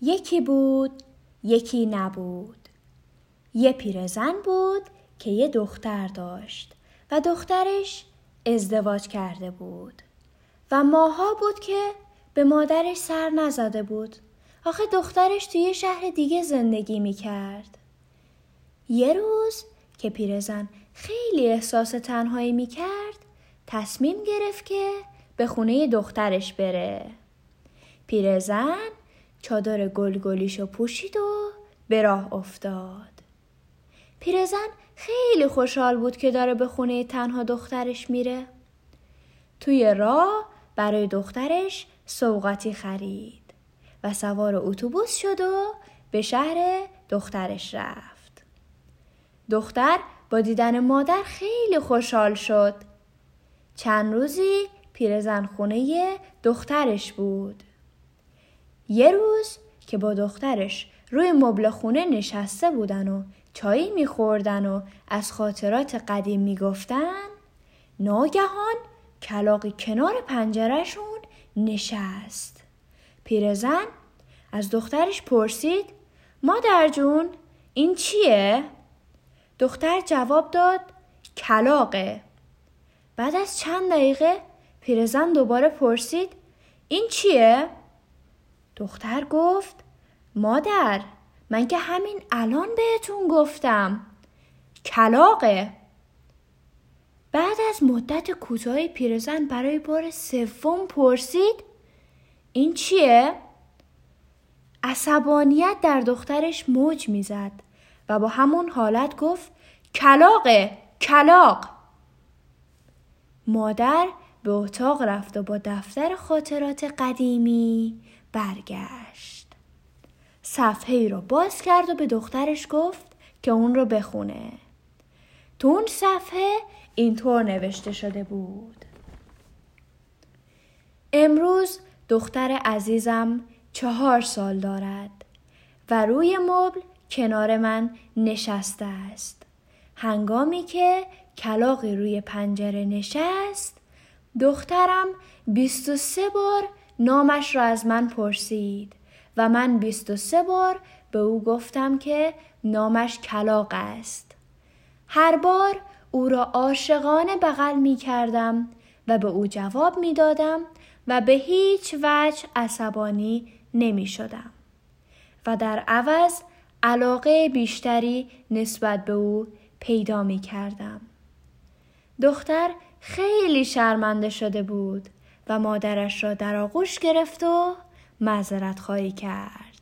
یکی بود یکی نبود یه پیرزن بود که یه دختر داشت و دخترش ازدواج کرده بود و ماها بود که به مادرش سر نزده بود آخه دخترش توی شهر دیگه زندگی می کرد. یه روز که پیرزن خیلی احساس تنهایی می کرد تصمیم گرفت که به خونه دخترش بره. پیرزن چادر گلگلیشو پوشید و به راه افتاد. پیرزن خیلی خوشحال بود که داره به خونه تنها دخترش میره. توی راه برای دخترش سوقاتی خرید و سوار اتوبوس شد و به شهر دخترش رفت. دختر با دیدن مادر خیلی خوشحال شد. چند روزی پیرزن خونه دخترش بود. یه روز که با دخترش روی مبل خونه نشسته بودن و چایی میخوردن و از خاطرات قدیم می‌گفتن ناگهان کلاقی کنار پنجرهشون نشست. پیرزن از دخترش پرسید مادر جون این چیه؟ دختر جواب داد کلاقه. بعد از چند دقیقه پیرزن دوباره پرسید این چیه؟ دختر گفت مادر من که همین الان بهتون گفتم. کلاقه. بعد از مدت کوتاهی پیرزن برای بار سوم پرسید این چیه؟ عصبانیت در دخترش موج می‌زد و با همون حالت گفت کلاقه کلاق. مادر به اتاق رفت و با دفتر خاطرات قدیمی برگشت. صفحه ای رو باز کرد و به دخترش گفت که اون رو بخونه. تو اون صفحه اینطور نوشته شده بود. امروز دختر عزیزم چهار سال دارد و روی مبل کنار من نشسته است. هنگامی که کلاقی روی پنجره نشست دخترم بیست و سه بار نامش را از من پرسید و من بیست و سه بار به او گفتم که نامش کلاق است. هر بار او را عاشقانه بغل می کردم و به او جواب می دادم و به هیچ وجه عصبانی نمی شدم. و در عوض علاقه بیشتری نسبت به او پیدا می کردم. دختر خیلی شرمنده شده بود و مادرش را در آغوش گرفت و معذرت خواهی کرد.